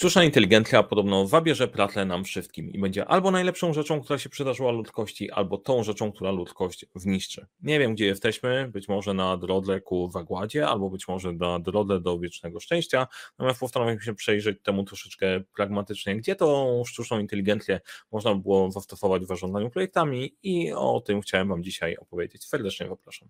Sztuczna inteligencja podobno zabierze pracę nam wszystkim i będzie albo najlepszą rzeczą, która się przydarzyła ludzkości, albo tą rzeczą, która ludzkość zniszczy. Nie wiem, gdzie jesteśmy, być może na drodze ku zagładzie, albo być może na drodze do wiecznego szczęścia, natomiast postaram się przejrzeć temu troszeczkę pragmatycznie, gdzie tą sztuczną inteligencję można było zastosować w zarządzaniu projektami i o tym chciałem Wam dzisiaj opowiedzieć. Serdecznie zapraszam.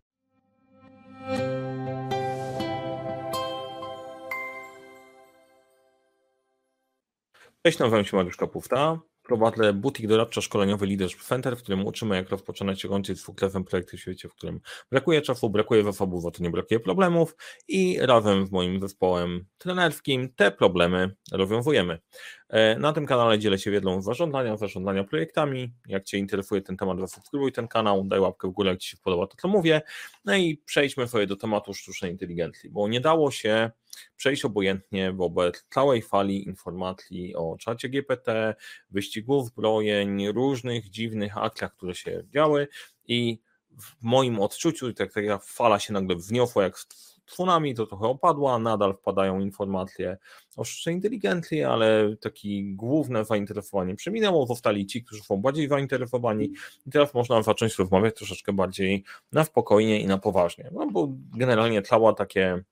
Cześć, nazywam się Mariusz Kapufta. Prowadzę butik doradczo-szkoleniowy Leadership Center, w którym uczymy, jak rozpoczynać kończyć z sukcesem projekty w świecie, w którym brakuje czasu, brakuje zasobów, a to nie brakuje problemów i razem z moim zespołem trenerskim te problemy rozwiązujemy. E, na tym kanale dzielę się wiedzą z zarządzania, zarządzania projektami. Jak Cię interesuje ten temat, zasubskrybuj ten kanał, daj łapkę w górę, jak Ci się podoba to, co mówię. No i przejdźmy sobie do tematu sztucznej inteligencji, bo nie dało się przejść obojętnie wobec całej fali informacji o czacie GPT, wyścigów zbrojeń, różnych dziwnych akcjach, które się działy i w moim odczuciu tak, taka fala się nagle wzniosła jak tsunami, to trochę opadła, nadal wpadają informacje o sztucznej inteligencji, ale taki główne zainteresowanie przeminęło, zostali ci, którzy są bardziej zainteresowani i teraz można zacząć rozmawiać troszeczkę bardziej na spokojnie i na poważnie, no bo generalnie cała takie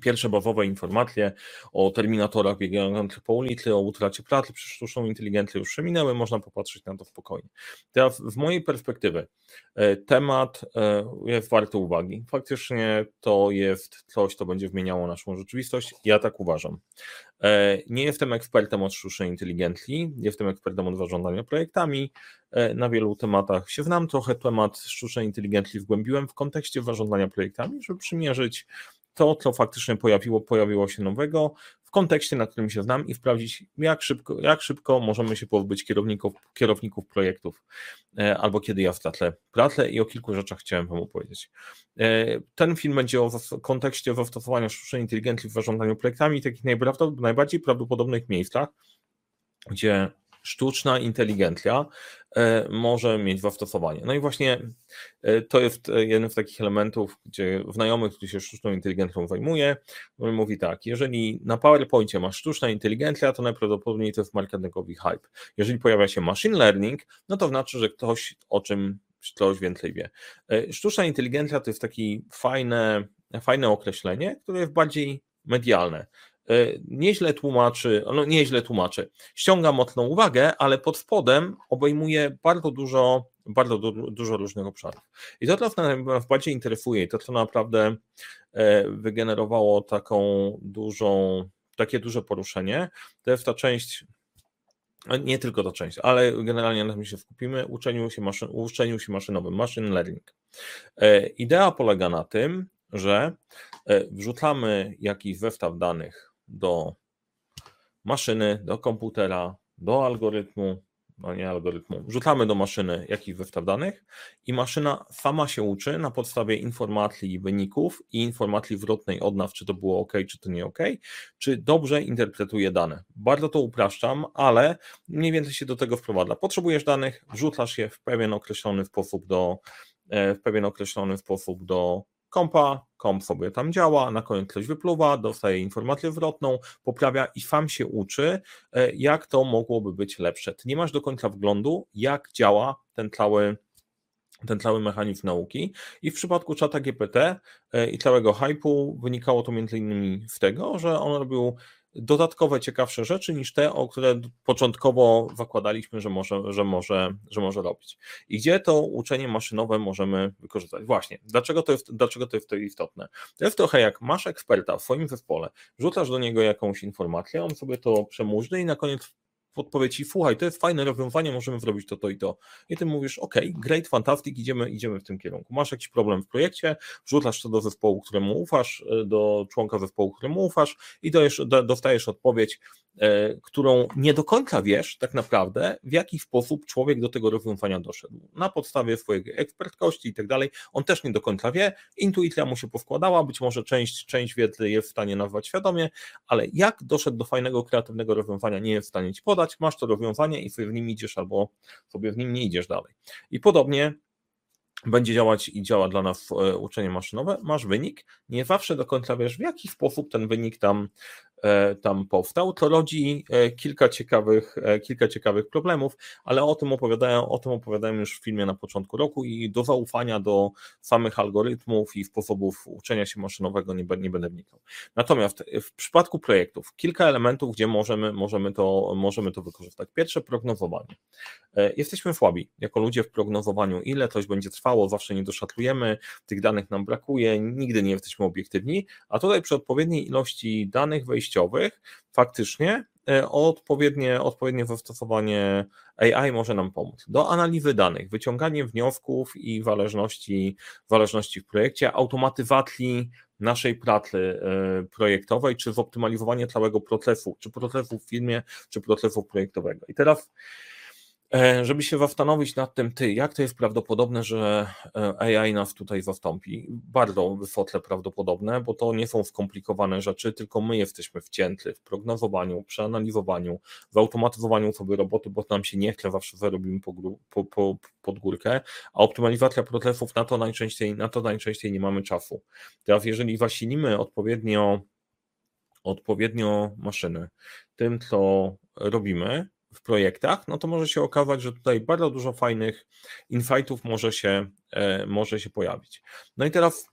Pierwsze bawowe informacje o terminatorach biegających po ulicy, o utracie pracy przez sztuczną inteligencję już przeminęły, można popatrzeć na to spokojnie. Teraz z mojej perspektywy e, temat e, jest warty uwagi. Faktycznie to jest coś, co będzie zmieniało naszą rzeczywistość. Ja tak uważam. E, nie jestem ekspertem od sztucznej inteligencji, jestem ekspertem od zarządzania projektami. Na wielu tematach się znam, trochę temat sztucznej inteligencji wgłębiłem w kontekście zarządzania projektami, żeby przymierzyć to, co faktycznie pojawiło, pojawiło się nowego w kontekście, na którym się znam i sprawdzić, jak szybko, jak szybko możemy się pozbyć kierowników, kierowników projektów, e, albo kiedy ja stracę pracę i o kilku rzeczach chciałem Wam opowiedzieć. E, ten film będzie o kontekście zastosowania sztucznej inteligencji w zarządzaniu projektami, takich najbardziej prawdopodobnych miejscach, gdzie sztuczna inteligencja e, może mieć zastosowanie. No i właśnie e, to jest jeden z takich elementów, gdzie znajomy, który się sztuczną inteligencją zajmuje, mówi tak, jeżeli na PowerPoincie masz sztuczna inteligencja, to najprawdopodobniej to jest marketingowy hype. Jeżeli pojawia się machine learning, no to znaczy, że ktoś o czym ktoś więcej wie. E, sztuczna inteligencja to jest takie fajne, fajne określenie, które jest bardziej medialne. E, nieźle tłumaczy, no nieźle tłumaczy, ściąga mocną uwagę, ale pod spodem obejmuje bardzo dużo, bardzo du dużo różnych obszarów. I to, co nas bardziej interesuje i to, co naprawdę e, wygenerowało taką dużą, takie duże poruszenie, to jest ta część nie tylko ta część, ale generalnie na tym się skupimy, uczeniu się, maszyn, uczeniu się maszynowym, machine learning. E, idea polega na tym, że wrzucamy jakiś zestaw danych do maszyny, do komputera, do algorytmu, no nie algorytmu, wrzucamy do maszyny jakiś zestaw danych i maszyna sama się uczy na podstawie informacji wyników i informacji zwrotnej od nas, czy to było ok, czy to nie ok, czy dobrze interpretuje dane. Bardzo to upraszczam, ale mniej więcej się do tego wprowadza. Potrzebujesz danych, wrzucasz je w pewien określony sposób do e, w pewien określony sposób do kompa, komp sobie tam działa, na koniec coś wypluwa, dostaje informację zwrotną, poprawia i sam się uczy, e, jak to mogłoby być lepsze. Ty nie masz do końca wglądu, jak działa ten cały ten cały mechanizm nauki. I w przypadku czata GPT e, i całego hypu wynikało to między innymi z tego, że on robił dodatkowe, ciekawsze rzeczy niż te, o które początkowo zakładaliśmy, że może, że może, że może robić. I gdzie to uczenie maszynowe możemy wykorzystać? Właśnie, dlaczego to jest, dlaczego to jest to istotne? To jest trochę jak masz eksperta w swoim zespole, rzucasz do niego jakąś informację, on sobie to przemóżdży i na koniec podpowie ci, słuchaj, to jest fajne rozwiązanie, możemy zrobić to, to i to. I ty mówisz, ok, great, fantastic, idziemy, idziemy w tym kierunku. Masz jakiś problem w projekcie, wrzucasz to do zespołu, któremu ufasz, e, do członka zespołu, któremu ufasz i dojesz, dostajesz odpowiedź, e, którą nie do końca wiesz tak naprawdę, w jaki sposób człowiek do tego rozwiązania doszedł. Na podstawie swojej ekspertkości i tak dalej, on też nie do końca wie, intuicja mu się powkładała, być może część, część wiedzy jest w stanie nazwać świadomie, ale jak doszedł do fajnego, kreatywnego rozwiązania, nie jest w stanie ci podać, masz to rozwiązanie i sobie w nim idziesz albo sobie w nim nie idziesz dalej. I podobnie będzie działać i działa dla nas e, uczenie maszynowe, masz wynik, nie zawsze do końca wiesz, w jaki sposób ten wynik tam tam powstał, to rodzi e, kilka ciekawych, kilka ciekawych problemów, ale o tym opowiadają, o tym opowiadałem już w filmie na początku roku i do zaufania do samych algorytmów i sposobów uczenia się maszynowego nie, nie będę wnikał. Natomiast w przypadku projektów kilka elementów, gdzie możemy, możemy, to, możemy to wykorzystać. Pierwsze, prognozowanie. Jesteśmy słabi jako ludzie w prognozowaniu, ile coś będzie trwało, zawsze nie doszatlujemy, tych danych nam brakuje, nigdy nie jesteśmy obiektywni, a tutaj przy odpowiedniej ilości danych faktycznie e, odpowiednie, odpowiednie zastosowanie AI może nam pomóc. Do analizy danych, wyciąganie wniosków i zależności, zależności w projekcie, automatyzacji naszej pracy e, projektowej, czy zoptymalizowanie całego procesu, czy procesu w firmie, czy procesu projektowego. I teraz żeby się zastanowić nad tym, ty, jak to jest prawdopodobne, że e, AI nas tutaj zastąpi? Bardzo wysoce prawdopodobne, bo to nie są skomplikowane rzeczy, tylko my jesteśmy wcięty w prognozowaniu, przeanalizowaniu, w automatyzowaniu sobie roboty, bo nam się nie chce, zawsze zarobimy po, po, po, pod górkę, a optymalizacja procesów na to najczęściej, na to najczęściej nie mamy czasu. Teraz jeżeli zasilimy odpowiednio, odpowiednio maszyny tym, co robimy, w projektach, no to może się okazać, że tutaj bardzo dużo fajnych insightów może się, e, może się pojawić. No i teraz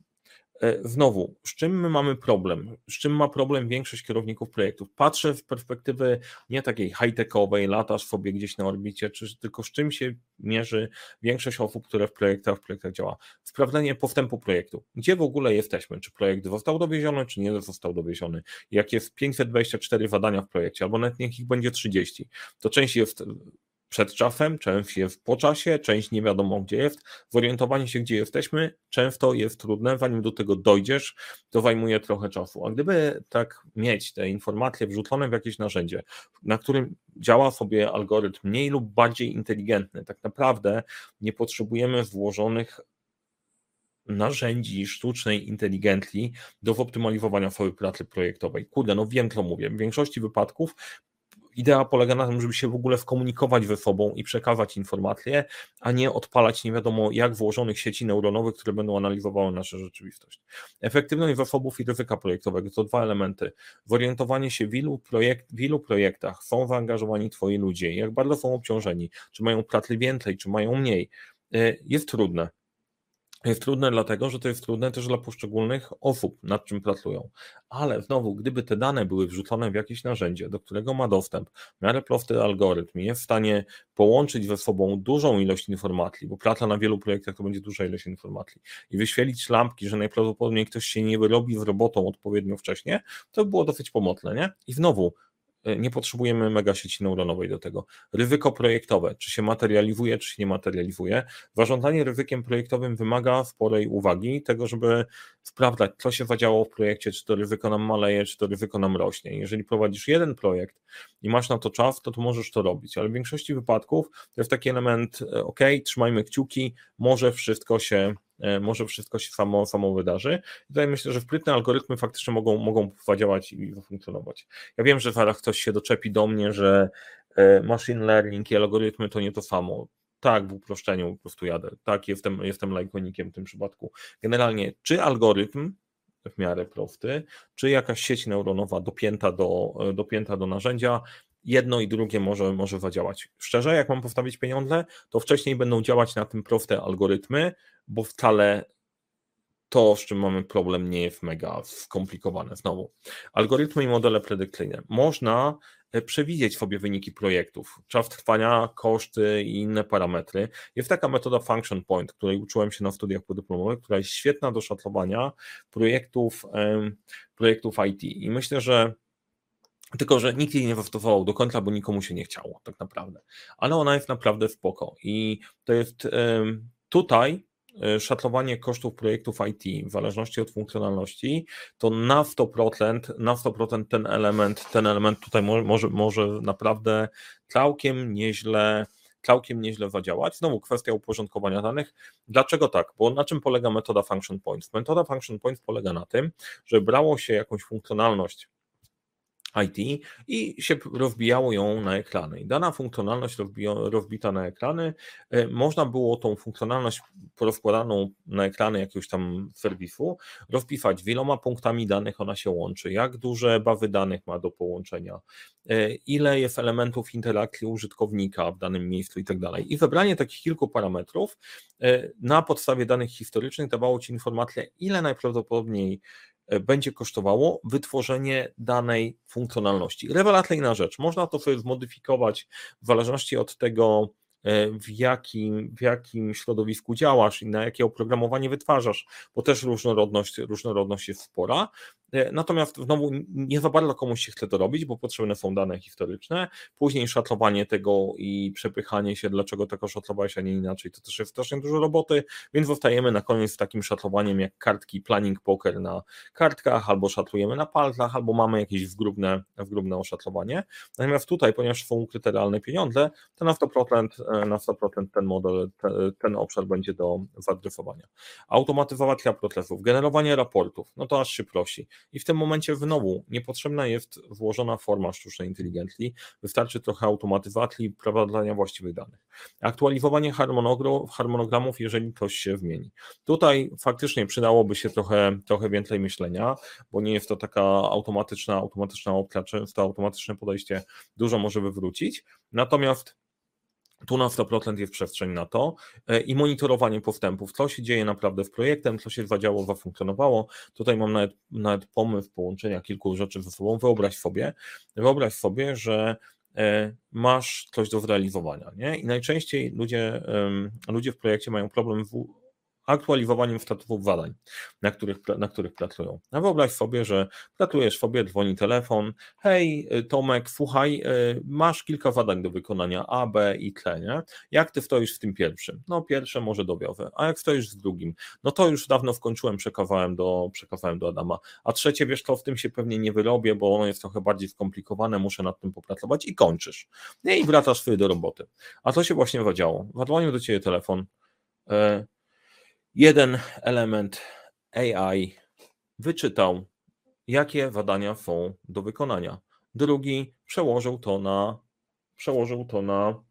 znowu, z czym my mamy problem? Z czym ma problem większość kierowników projektów? Patrzę w perspektywy nie takiej high-techowej, latasz sobie gdzieś na orbicie, czy tylko z czym się mierzy większość osób, które w projektach, w projektach działa? Sprawdzenie postępu projektu. Gdzie w ogóle jesteśmy? Czy projekt został dowieziony, czy nie został dowieziony? Jak jest 524 zadania w projekcie, albo nawet niech ich będzie 30, to część jest przed czasem, część jest po czasie, część nie wiadomo gdzie jest. Zorientowanie się, gdzie jesteśmy, często jest trudne, zanim do tego dojdziesz, to zajmuje trochę czasu. A gdyby tak mieć te informacje wrzucone w jakieś narzędzie, na którym działa sobie algorytm mniej lub bardziej inteligentny, tak naprawdę nie potrzebujemy włożonych narzędzi sztucznej inteligencji do optymalizowania swojej pracy projektowej. Kurde, no wiem, co mówię. W większości wypadków idea polega na tym, żeby się w ogóle skomunikować ze sobą i przekazać informacje, a nie odpalać nie wiadomo jak włożonych sieci neuronowych, które będą analizowały naszą rzeczywistość. Efektywność zasobów i ryzyka projektowego to dwa elementy. Zorientowanie się w ilu, projekt, w ilu projektach są zaangażowani twoi ludzie, jak bardzo są obciążeni, czy mają pracy więcej, czy mają mniej, e, jest trudne. Jest trudne dlatego, że to jest trudne też dla poszczególnych osób, nad czym pracują. Ale znowu, gdyby te dane były wrzucone w jakieś narzędzie, do którego ma dostęp, w miarę prosty algorytm jest w stanie połączyć ze sobą dużą ilość informacji, bo praca na wielu projektach to będzie duża ilość informacji, i wyświetlić lampki, że najprawdopodobniej ktoś się nie wyrobi z robotą odpowiednio wcześnie, to by było dosyć pomocne, nie? I znowu, nie potrzebujemy mega sieci neuronowej do tego. Ryzyko projektowe, czy się materializuje, czy się nie materializuje. Zarządzanie ryzykiem projektowym wymaga sporej uwagi, tego, żeby sprawdzać, co się zadziało w projekcie, czy to ryzyko nam maleje, czy to ryzyko nam rośnie. Jeżeli prowadzisz jeden projekt i masz na to czas, to, to możesz to robić, ale w większości wypadków to jest taki element, e, ok, trzymajmy kciuki, może wszystko się E, może wszystko się samo, samo wydarzy. I tutaj myślę, że wprytne algorytmy faktycznie mogą, mogą zadziałać i funkcjonować. Ja wiem, że zaraz ktoś się doczepi do mnie, że e, machine learning i algorytmy to nie to samo. Tak, w uproszczeniu po prostu jadę. Tak, jestem, jestem lajkonikiem w tym przypadku. Generalnie, czy algorytm w miarę prosty, czy jakaś sieć neuronowa dopięta do, dopięta do narzędzia, jedno i drugie może, może zadziałać. Szczerze, jak mam postawić pieniądze, to wcześniej będą działać na tym proste algorytmy, bo wcale to, z czym mamy problem, nie jest mega skomplikowane. Znowu, algorytmy i modele predykcyjne. Można e, przewidzieć sobie wyniki projektów, czas trwania, koszty i inne parametry. Jest taka metoda Function Point, której uczyłem się na studiach podyplomowych, która jest świetna do szatlowania projektów, projektów IT. I myślę, że tylko, że nikt jej nie zastosował do końca, bo nikomu się nie chciało, tak naprawdę. Ale ona jest naprawdę spoko. I to jest tutaj e, szatlowanie kosztów projektów IT w zależności od funkcjonalności, to na 100%, na 100% ten element, ten element tutaj może, może naprawdę całkiem nieźle całkiem nieźle zadziałać. Znowu kwestia uporządkowania danych. Dlaczego tak? Bo na czym polega metoda function points? Metoda function points polega na tym, że brało się jakąś funkcjonalność IT i się rozbijało ją na ekrany. I dana funkcjonalność rozbita na ekrany, e, można było tą funkcjonalność rozkładaną na ekrany jakiegoś tam serwisu rozpisać wieloma punktami danych ona się łączy, jak duże bawy danych ma do połączenia, e, ile jest elementów interakcji użytkownika w danym miejscu i tak dalej. I wybranie takich kilku parametrów e, na podstawie danych historycznych dawało Ci informację, ile najprawdopodobniej będzie kosztowało wytworzenie danej funkcjonalności. Rewelacyjna rzecz. Można to sobie zmodyfikować w zależności od tego, E, w jakim, w jakim środowisku działasz i na jakie oprogramowanie wytwarzasz, bo też różnorodność, różnorodność jest spora. E, natomiast znowu nie za bardzo komuś się chce to robić, bo potrzebne są dane historyczne. Później szaclowanie tego i przepychanie się, dlaczego tego szatlowałeś, a nie inaczej, to też jest strasznie dużo roboty, więc zostajemy na koniec z takim szatlowaniem jak kartki planning poker na kartkach, albo szatlujemy na palcach, albo mamy jakieś wgrubne, wgrubne oszatlowanie. Natomiast tutaj, ponieważ są ukryte realne pieniądze, to na 100% na 100% ten model, ten obszar będzie do zadryfowania. Automatyzacja procesów, generowanie raportów, no to aż się prosi. I w tym momencie znowu niepotrzebna jest włożona forma sztucznej inteligencji, wystarczy trochę automatyzacji, prowadzenia właściwych danych. Aktualizowanie harmonogramów, jeżeli coś się zmieni. Tutaj faktycznie przydałoby się trochę, trochę więcej myślenia, bo nie jest to taka automatyczna, automatyczna opcja, często automatyczne podejście dużo może wywrócić. Natomiast tu na 100% jest przestrzeń na to e, i monitorowanie postępów, co się dzieje naprawdę z projektem, co się zadziało, zafunkcjonowało. Tutaj mam nawet, nawet pomysł połączenia kilku rzeczy ze sobą. Wyobraź sobie, wyobraź sobie, że e, masz coś do zrealizowania. Nie? I najczęściej ludzie, ludzie w projekcie mają problem w aktualizowaniem statusów zadań, na których, na których pracują. A wyobraź sobie, że pracujesz sobie, dzwoni telefon, hej y, Tomek, słuchaj, y, masz kilka zadań do wykonania A, B i C, nie? Jak ty stoisz w tym pierwszym? No pierwsze może dobiowe, a jak stoisz z drugim? No to już dawno wkończyłem, przekawałem do, przekawałem do Adama, a trzecie, wiesz co, w tym się pewnie nie wyrobię, bo ono jest trochę bardziej skomplikowane, muszę nad tym popracować i kończysz. Nie? I wracasz sobie do roboty. A to się właśnie zadziało. Zadzwonił do ciebie telefon, e, jeden element AI wyczytał, jakie zadania są do wykonania. Drugi przełożył to na, przełożył to na,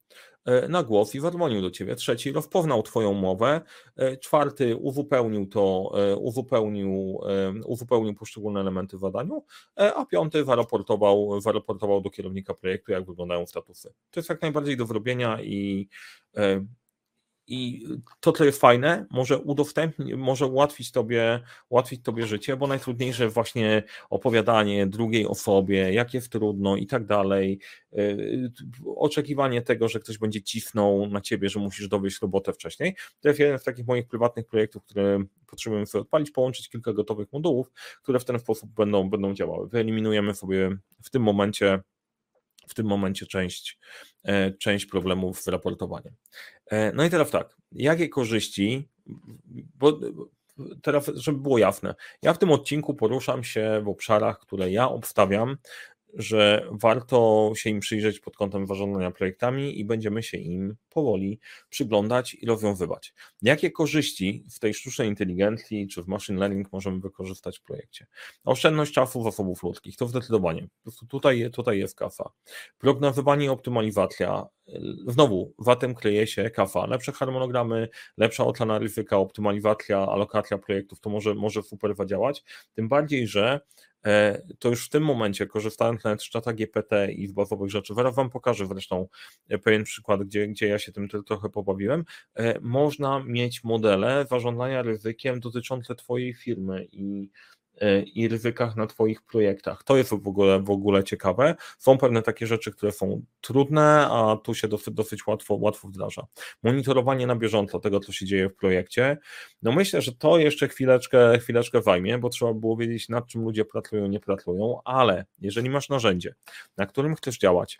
e, na głos i zadzwonił do ciebie. Trzeci rozpoznał twoją mowę. E, czwarty uzupełnił to, e, uzupełnił, uzupełnił poszczególne elementy w zadaniu, a piąty zaraportował, zaraportował do kierownika projektu, jak wyglądają statusy. To jest jak najbardziej do zrobienia i i to, co jest fajne, może udostępnić, może ułatwić tobie, ułatwić tobie życie, bo najtrudniejsze właśnie opowiadanie drugiej osobie, jak jest trudno i tak dalej. Y, oczekiwanie tego, że ktoś będzie cisnął na ciebie, że musisz dowieść robotę wcześniej. To jest jeden z takich moich prywatnych projektów, które potrzebujemy sobie odpalić, połączyć kilka gotowych modułów, które w ten sposób będą, będą działały. Wyeliminujemy sobie w tym momencie w tym momencie część, e, część problemów z raportowaniem. E, no i teraz tak, jakie korzyści, bo teraz, żeby było jasne, ja w tym odcinku poruszam się w obszarach, które ja obstawiam, że warto się im przyjrzeć pod kątem zarządzania projektami i będziemy się im powoli przyglądać i rozwiązywać. Jakie korzyści w tej sztucznej inteligencji czy w machine learning możemy wykorzystać w projekcie? Oszczędność czasu zasobów ludzkich, to zdecydowanie. Tutaj, tutaj jest kafa. Prognozowanie i optymalizacja. Znowu, watem kryje się kafa. Lepsze harmonogramy, lepsza ocena ryzyka, optymalizacja, alokacja projektów, to może, może super zadziałać. Tym bardziej, że to już w tym momencie, korzystając nawet z czata GPT i z bazowych rzeczy, zaraz Wam pokażę zresztą e, pewien przykład, gdzie, gdzie ja się tym trochę pobawiłem, e, można mieć modele zarządzania ryzykiem dotyczące Twojej firmy i E, i ryzykach na Twoich projektach. To jest w ogóle, w ogóle ciekawe. Są pewne takie rzeczy, które są trudne, a tu się dosyć, dosyć łatwo, łatwo wdraża. Monitorowanie na bieżąco tego, co się dzieje w projekcie. No myślę, że to jeszcze chwileczkę, chwileczkę zajmie, bo trzeba było wiedzieć, nad czym ludzie pracują, nie pracują, ale jeżeli masz narzędzie, na którym chcesz działać,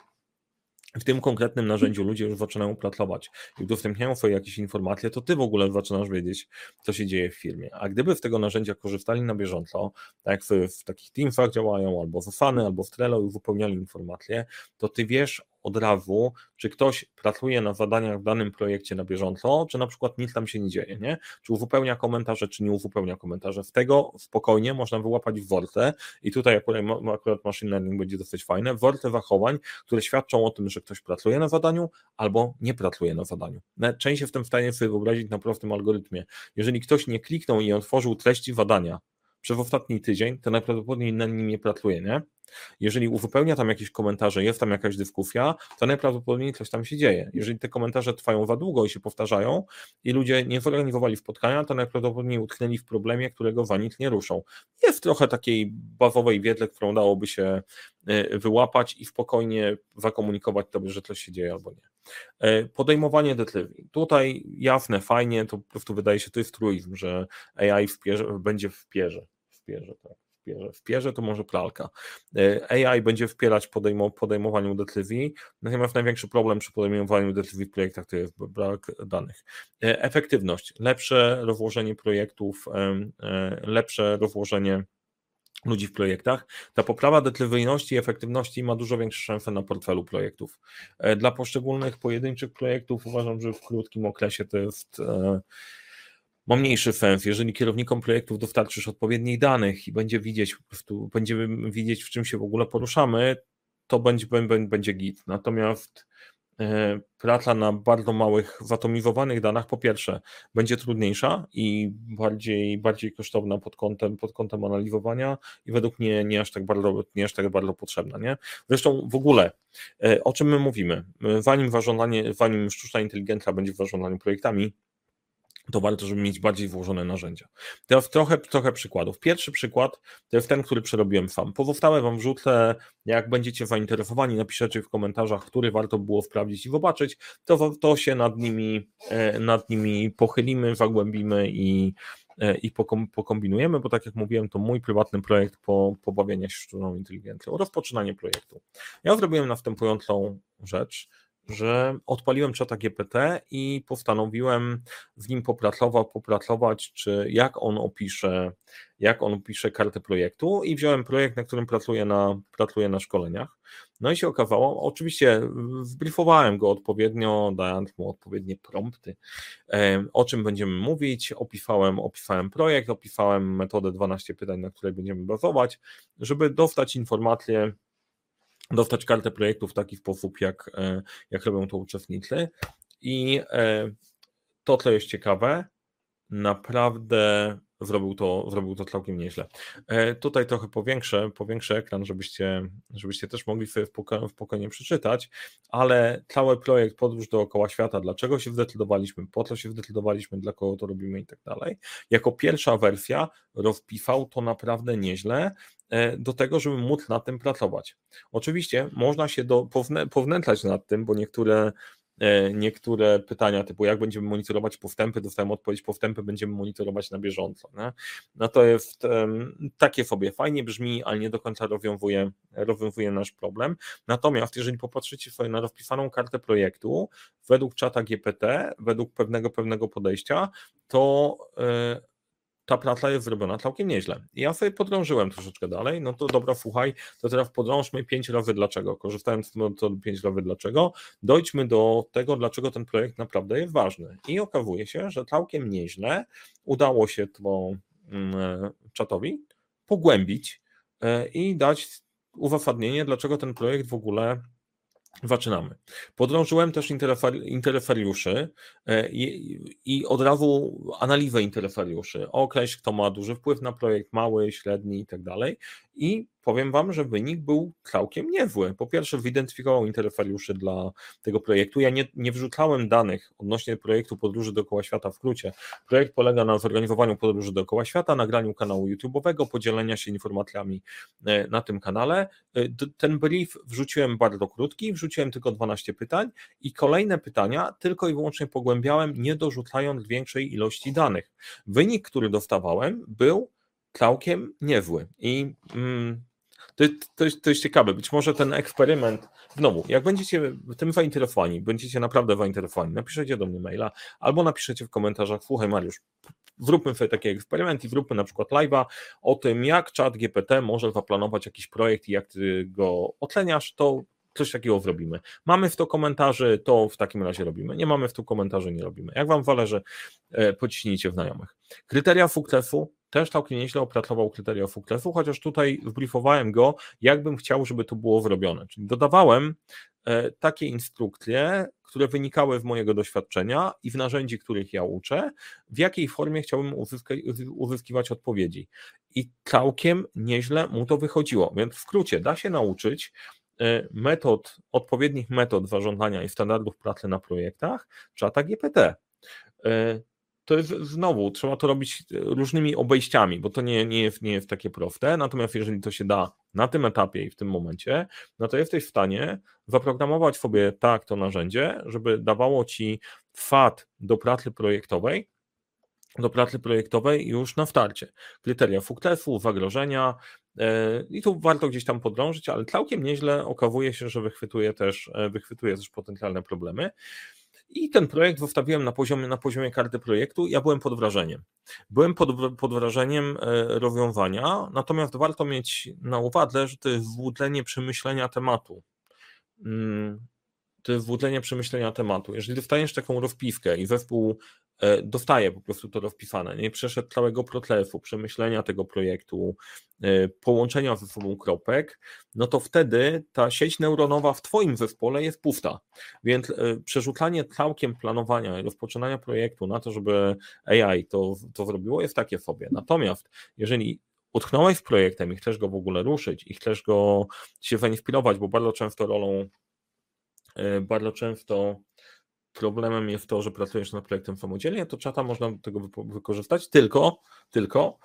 w tym konkretnym narzędziu ludzie już zaczynają pracować i udostępniają swoje jakieś informacje, to ty w ogóle zaczynasz wiedzieć, co się dzieje w firmie. A gdyby z tego narzędzia korzystali na bieżąco, tak jak w, w takich Teamsach działają, albo w Fany, albo w Trello i uzupełniali informacje, to ty wiesz od razu, czy ktoś pracuje na zadaniach w danym projekcie na bieżąco, czy na przykład nic tam się nie dzieje, nie? Czy uzupełnia komentarze, czy nie uzupełnia komentarze. Z tego spokojnie można wyłapać wortę i tutaj akurat, akurat machine learning będzie dosyć fajne, wortę zachowań, które świadczą o tym, że ktoś pracuje na zadaniu albo nie pracuje na zadaniu. Część się w tym w stanie sobie wyobrazić na prostym algorytmie. Jeżeli ktoś nie kliknął i otworzył treści zadania przez ostatni tydzień, to najprawdopodobniej na nim nie pracuje, nie? Jeżeli uzupełnia tam jakieś komentarze, jest tam jakaś dyskusja, to najprawdopodobniej coś tam się dzieje. Jeżeli te komentarze trwają za długo i się powtarzają i ludzie nie zorganizowali spotkania, to najprawdopodobniej utknęli w problemie, którego za nic nie ruszą. Jest trochę takiej bazowej wiedzy, którą dałoby się e, wyłapać i spokojnie zakomunikować tobie, że coś się dzieje albo nie. E, podejmowanie decyzji. Tutaj jasne, fajnie, to po prostu wydaje się, to jest truizm, że AI w pierze, będzie w pierze. W pierze tak wpierze. To może pralka. E, AI będzie wspierać podejmo, podejmowaniu decyzji, natomiast największy problem przy podejmowaniu decyzji w projektach to jest brak danych. E, efektywność, lepsze rozłożenie projektów, e, lepsze rozłożenie ludzi w projektach, ta poprawa decyzyjności i efektywności ma dużo większe szanse na portfelu projektów. Dla poszczególnych pojedynczych projektów uważam, że w krótkim okresie to jest ma mniejszy sens. Jeżeli kierownikom projektów dostarczysz odpowiednich danych i będzie widzieć, po prostu będziemy widzieć, w czym się w ogóle poruszamy, to będzie, będzie, git. Natomiast e, praca na bardzo małych, zatomizowanych danych, po pierwsze, będzie trudniejsza i bardziej, bardziej kosztowna pod kątem, pod kątem analizowania i według mnie nie aż tak bardzo, nie aż tak bardzo potrzebna. Nie? Zresztą w ogóle, e, o czym my mówimy? Zanim, zarządzanie, zanim sztuczna inteligencja będzie zarządzaniu projektami, to warto, żeby mieć bardziej włożone narzędzia. Teraz trochę, trochę przykładów. Pierwszy przykład to jest ten, który przerobiłem sam. Pozostałe Wam wrzucę, jak będziecie zainteresowani, napiszecie w komentarzach, który warto było sprawdzić i zobaczyć, to, to się nad nimi, e, nad nimi pochylimy, zagłębimy i, e, i pokombinujemy, bo tak jak mówiłem, to mój prywatny projekt po pobawienia się sztuczną inteligencją, rozpoczynanie projektu. Ja zrobiłem następującą rzecz że odpaliłem czata GPT i postanowiłem w nim popracować, popracować, czy jak on opisze, jak on opisze kartę projektu i wziąłem projekt, na którym pracuję na, pracuję na szkoleniach. No i się okazało, oczywiście wbriefowałem go odpowiednio, dając mu odpowiednie prompty, o czym będziemy mówić, opisałem, opisałem projekt, opisałem metodę 12 pytań, na której będziemy bazować, żeby dostać informacje, dostać kartę projektu w taki sposób, jak, e, jak robią to uczestnicy. I e, to, co jest ciekawe, naprawdę zrobił to, zrobił to całkiem nieźle. E, tutaj trochę powiększę, powiększę ekran, żebyście, żebyście też mogli sobie spokojnie przeczytać, ale cały projekt Podróż dookoła świata, dlaczego się zdecydowaliśmy, po co się zdecydowaliśmy, dla kogo to robimy i tak dalej. Jako pierwsza wersja rozpisał to naprawdę nieźle e, do tego, żeby móc nad tym pracować. Oczywiście można się do, pownętrać nad tym, bo niektóre niektóre pytania typu jak będziemy monitorować postępy, dostałem odpowiedź postępy będziemy monitorować na bieżąco. Nie? No to jest takie sobie fajnie brzmi, ale nie do końca rozwiązuje, rozwiązuje nasz problem. Natomiast jeżeli popatrzycie sobie na rozpisaną kartę projektu według czata GPT, według pewnego pewnego podejścia, to e, ta praca jest zrobiona całkiem nieźle. I ja sobie podrążyłem troszeczkę dalej, no to dobra, słuchaj, to teraz podrążmy pięć razy dlaczego. Korzystając z metodu pięć razy dlaczego, dojdźmy do tego, dlaczego ten projekt naprawdę jest ważny. I okazuje się, że całkiem nieźle udało się to mm, czatowi pogłębić e, i dać uzasadnienie, dlaczego ten projekt w ogóle Zaczynamy. Podrążyłem też interferiuszy e, i, i od razu analizę interferiuszy. Określ, kto ma duży wpływ na projekt, mały, średni i tak dalej. I powiem Wam, że wynik był całkiem niezły. Po pierwsze, zidentyfikował interesariuszy dla tego projektu. Ja nie, nie wrzucałem danych odnośnie projektu Podróży dookoła świata w skrócie. Projekt polega na zorganizowaniu podróży dookoła świata, nagraniu kanału YouTube'owego, podzielenia się informacjami e, na tym kanale. E, ten brief wrzuciłem bardzo krótki, wrzuciłem tylko 12 pytań i kolejne pytania tylko i wyłącznie pogłębiałem, nie dorzucając większej ilości danych. Wynik, który dostawałem, był całkiem niezły. I mm, to, to, to jest ciekawe. Być może ten eksperyment, znowu, jak będziecie tym zainteresowani, będziecie naprawdę zainteresowani, napiszecie do mnie maila albo napiszecie w komentarzach, słuchaj Mariusz, zróbmy sobie taki eksperyment i zróbmy na przykład live'a o tym, jak czat GPT może zaplanować jakiś projekt i jak ty go oceniasz, to coś takiego zrobimy. Mamy w to komentarzy, to w takim razie robimy. Nie mamy w to komentarzy, nie robimy. Jak Wam zależy, e, pociśnijcie w znajomych. Kryteria Fuklefu, też całkiem nieźle opracował kryteria Fuklefu, chociaż tutaj wbriefowałem go, jakbym chciał, żeby to było zrobione. Czyli dodawałem e, takie instrukcje, które wynikały z mojego doświadczenia i w narzędzi, których ja uczę, w jakiej formie chciałbym uzyska, uzyskiwać odpowiedzi. I całkiem nieźle mu to wychodziło. Więc w skrócie, da się nauczyć e, metod, odpowiednich metod zarządzania i standardów pracy na projektach czata GPT. E, to jest znowu, trzeba to robić różnymi obejściami, bo to nie, nie, jest, nie jest takie proste. Natomiast jeżeli to się da na tym etapie i w tym momencie, no to jesteś w stanie zaprogramować sobie tak to narzędzie, żeby dawało ci FAT do pracy projektowej, do pracy projektowej już na starcie. Kryteria FUKTEF-u, zagrożenia, e, i tu warto gdzieś tam podrążyć, ale całkiem nieźle okazuje się, że wychwytuje też, e, wychwytuje też potencjalne problemy. I ten projekt zostawiłem na poziomie, na poziomie karty projektu. Ja byłem pod wrażeniem. Byłem pod, pod wrażeniem e, rozwiązania, natomiast warto mieć na uwadze, że to jest włódlenie przemyślenia tematu. Mm, to jest włódlenie przemyślenia tematu. Jeżeli dostaniesz taką rozpiskę i zespół dostaje po prostu to rozpisane, nie przeszedł całego procesu, przemyślenia tego projektu, e, połączenia ze sobą kropek, no to wtedy ta sieć neuronowa w Twoim zespole jest pusta. Więc e, przerzucanie całkiem planowania i rozpoczynania projektu na to, żeby AI to, to zrobiło, jest takie sobie. Natomiast jeżeli utknąłeś z projektem i chcesz go w ogóle ruszyć i chcesz go się zainspirować, bo bardzo często rolą, bardzo często problemem jest to, że pracujesz nad projektem samodzielnie, to czata można do tego wykorzystać, tylko, tylko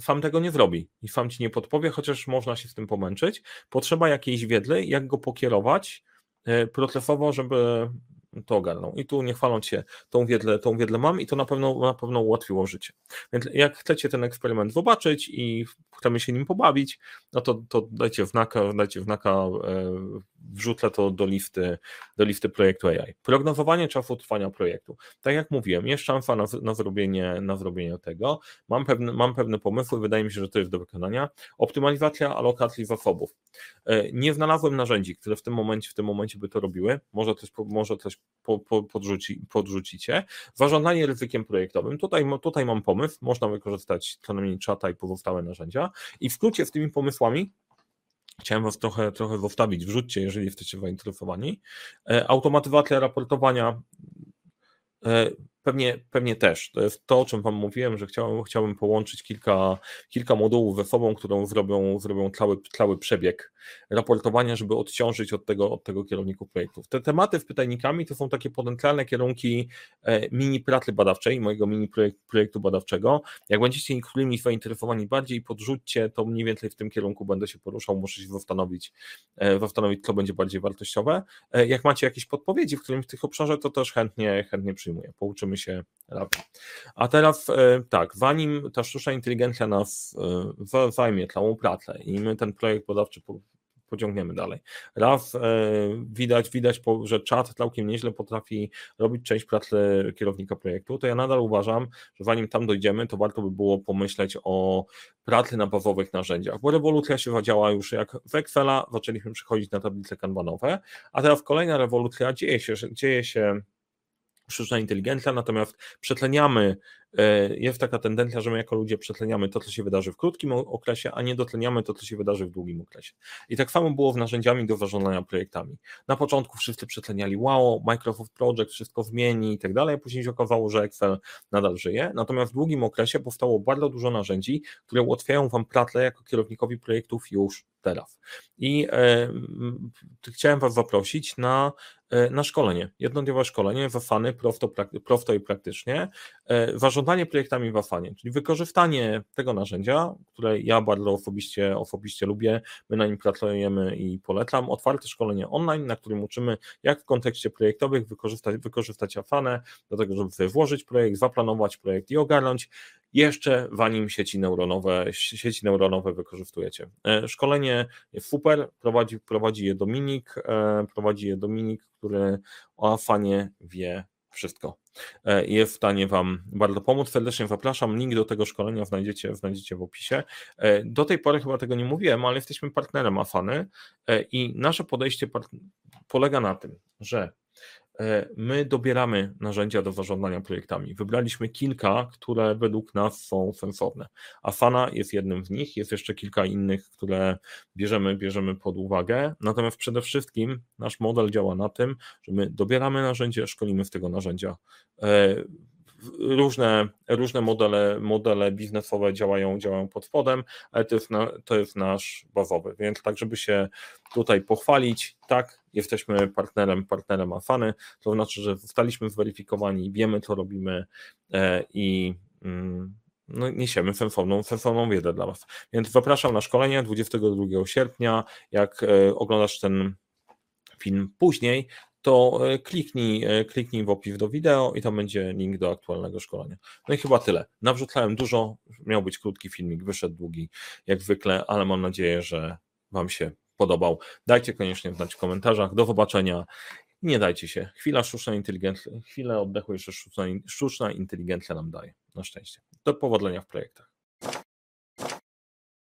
sam e, tego nie zrobi i sam ci nie podpowie, chociaż można się z tym pomęczyć. Potrzeba jakiejś wiedzy, jak go pokierować e, procesowo, żeby to ogarnął. I tu nie chwaląc się, tą wiedzę, tą mam i to na pewno, na pewno ułatwiło życie. Więc jak chcecie ten eksperyment zobaczyć i chcemy się nim pobawić, no to, to dajcie wnaka, dajcie wnaka, e, wrzucę to do listy, do listy projektu AI. Prognozowanie czasu trwania projektu. Tak jak mówiłem, jest szansa na, na, zrobienie, na zrobienie tego. Mam pewne, mam pewne pomysły, wydaje mi się, że to jest do wykonania. Optymalizacja alokacji zasobów. E, nie znalazłem narzędzi, które w tym momencie, w tym momencie by to robiły. Może też, może też po, po, podrzuci, podrzucicie. Zarządzanie ryzykiem projektowym. Tutaj, tutaj mam pomysł. Można wykorzystać co najmniej czata i pozostałe narzędzia. I w skrócie z tymi pomysłami Chciałem Was trochę, trochę wstawić, wrzućcie, jeżeli jesteście zainteresowani. E, automatyzacja raportowania e, Pewnie, pewnie też. To jest to, o czym Wam mówiłem, że chciałbym połączyć kilka, kilka modułów ze sobą, którą zrobią, zrobią cały, cały przebieg raportowania, żeby odciążyć od tego, od tego kierowników projektów. Te tematy z pytajnikami to są takie potencjalne kierunki e, mini pracy badawczej, mojego mini projekt, projektu badawczego. Jak będziecie niektórymi zainteresowani bardziej, podrzućcie, to mniej więcej w tym kierunku będę się poruszał, muszę się zastanowić, e, zastanowić co będzie bardziej wartościowe. E, jak macie jakieś podpowiedzi w którymś z tych obszarach, to też chętnie, chętnie przyjmuję. Pouczymy się razem. A teraz tak, zanim ta sztuczna inteligencja nas zajmie całą pracę i my ten projekt badawczy pociągniemy dalej. Raz e, widać, widać, że czat całkiem nieźle potrafi robić część pracy kierownika projektu, to ja nadal uważam, że zanim tam dojdziemy, to warto by było pomyśleć o pracy na bazowych narzędziach, bo rewolucja się zadziała już jak w Excela, zaczęliśmy przechodzić na tablice kanbanowe, a teraz kolejna rewolucja dzieje się, dzieje się sztuczna inteligencja, natomiast przetleniamy, e, jest taka tendencja, że my jako ludzie przetleniamy to, co się wydarzy w krótkim okresie, a nie dotleniamy to, co się wydarzy w długim okresie. I tak samo było z narzędziami do zarządzania projektami. Na początku wszyscy przetleniali wow, Microsoft Project wszystko zmieni i tak dalej, później się okazało, że Excel nadal żyje, natomiast w długim okresie powstało bardzo dużo narzędzi, które ułatwiają Wam pracę jako kierownikowi projektów już teraz. I chciałem Was zaprosić na, e, na szkolenie, jednodniowe szkolenie w Afany, prosto, prosto i praktycznie, e, zarządzanie projektami w Afanie, czyli wykorzystanie tego narzędzia, które ja bardzo osobiście, osobiście lubię, my na nim pracujemy i polecam, otwarte szkolenie online, na którym uczymy, jak w kontekście projektowych wykorzystać, wykorzystać Afanę do tego, żeby sobie włożyć projekt, zaplanować projekt i ogarnąć, jeszcze zanim sieci neuronowe, sieci neuronowe wykorzystujecie. E, jest super, prowadzi, prowadzi je Dominik, e, prowadzi je Dominik, który o Afanie wie wszystko. E, Jest w stanie Wam bardzo pomóc. Serdecznie zapraszam. Link do tego szkolenia znajdziecie, znajdziecie w opisie. E, Do tej pory chyba tego nie mówiłem, ale jesteśmy partnerem Afany i nasze podejście polega na tym, że my dobieramy narzędzia do zarządzania projektami. Wybraliśmy kilka, które według nas są sensowne. Afana jest jednym z nich, jest jeszcze kilka innych, które bierzemy, bierzemy pod uwagę. Natomiast przede wszystkim nasz model działa na tym, że my dobieramy narzędzie, szkolimy z tego narzędzia. Różne, różne modele, modele biznesowe działają, działają pod spodem, ale to jest, na, to jest nasz bazowy. Więc tak, żeby się tutaj pochwalić, tak, jesteśmy partnerem, partnerem Afany, to znaczy, że zostaliśmy zweryfikowani, wiemy, co robimy e, i mm, no, niesiemy sensowną, sensowną wiedzę dla Was. Więc zapraszam na szkolenie 22 sierpnia. Jak e, oglądasz ten film później, to e, kliknij, e, kliknij w opis do wideo i tam będzie link do aktualnego szkolenia. No i chyba tyle. Nawrzucałem dużo, miał być krótki filmik, wyszedł długi jak zwykle, ale mam nadzieję, że Wam się podobał. Dajcie koniecznie znać w komentarzach. Do zobaczenia. Nie dajcie się. Chwila sztucznej inteligencji, chwilę oddechu jeszcze sztuczna, sztuczna inteligencja nam daje. Na szczęście. Do powodzenia w projektach.